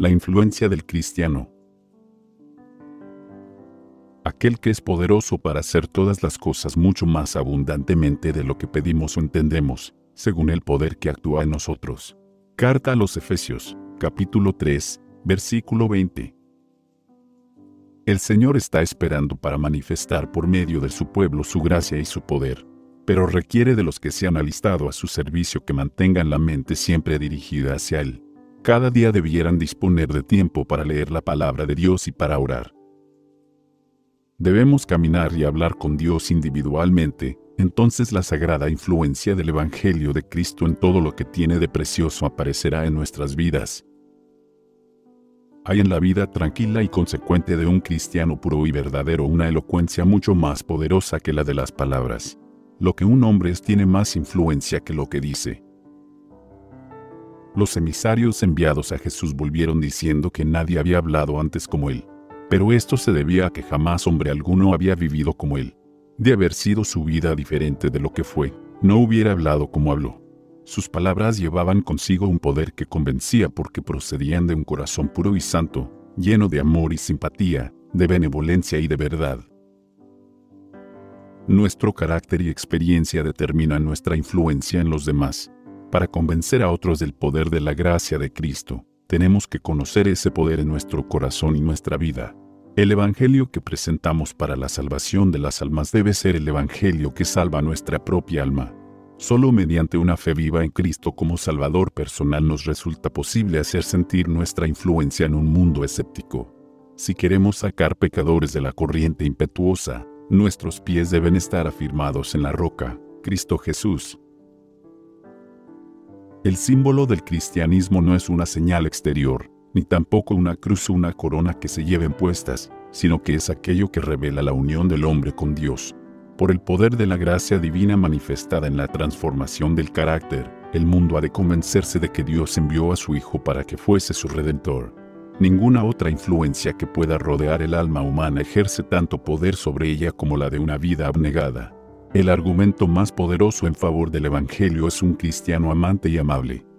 La influencia del cristiano. Aquel que es poderoso para hacer todas las cosas mucho más abundantemente de lo que pedimos o entendemos, según el poder que actúa en nosotros. Carta a los Efesios, capítulo 3, versículo 20. El Señor está esperando para manifestar por medio de su pueblo su gracia y su poder, pero requiere de los que se han alistado a su servicio que mantengan la mente siempre dirigida hacia Él cada día debieran disponer de tiempo para leer la palabra de Dios y para orar. Debemos caminar y hablar con Dios individualmente, entonces la sagrada influencia del Evangelio de Cristo en todo lo que tiene de precioso aparecerá en nuestras vidas. Hay en la vida tranquila y consecuente de un cristiano puro y verdadero una elocuencia mucho más poderosa que la de las palabras. Lo que un hombre es tiene más influencia que lo que dice. Los emisarios enviados a Jesús volvieron diciendo que nadie había hablado antes como él. Pero esto se debía a que jamás hombre alguno había vivido como él. De haber sido su vida diferente de lo que fue, no hubiera hablado como habló. Sus palabras llevaban consigo un poder que convencía porque procedían de un corazón puro y santo, lleno de amor y simpatía, de benevolencia y de verdad. Nuestro carácter y experiencia determinan nuestra influencia en los demás. Para convencer a otros del poder de la gracia de Cristo, tenemos que conocer ese poder en nuestro corazón y nuestra vida. El Evangelio que presentamos para la salvación de las almas debe ser el Evangelio que salva nuestra propia alma. Solo mediante una fe viva en Cristo como Salvador personal nos resulta posible hacer sentir nuestra influencia en un mundo escéptico. Si queremos sacar pecadores de la corriente impetuosa, nuestros pies deben estar afirmados en la roca, Cristo Jesús, el símbolo del cristianismo no es una señal exterior, ni tampoco una cruz o una corona que se lleven puestas, sino que es aquello que revela la unión del hombre con Dios. Por el poder de la gracia divina manifestada en la transformación del carácter, el mundo ha de convencerse de que Dios envió a su Hijo para que fuese su redentor. Ninguna otra influencia que pueda rodear el alma humana ejerce tanto poder sobre ella como la de una vida abnegada. El argumento más poderoso en favor del Evangelio es un cristiano amante y amable.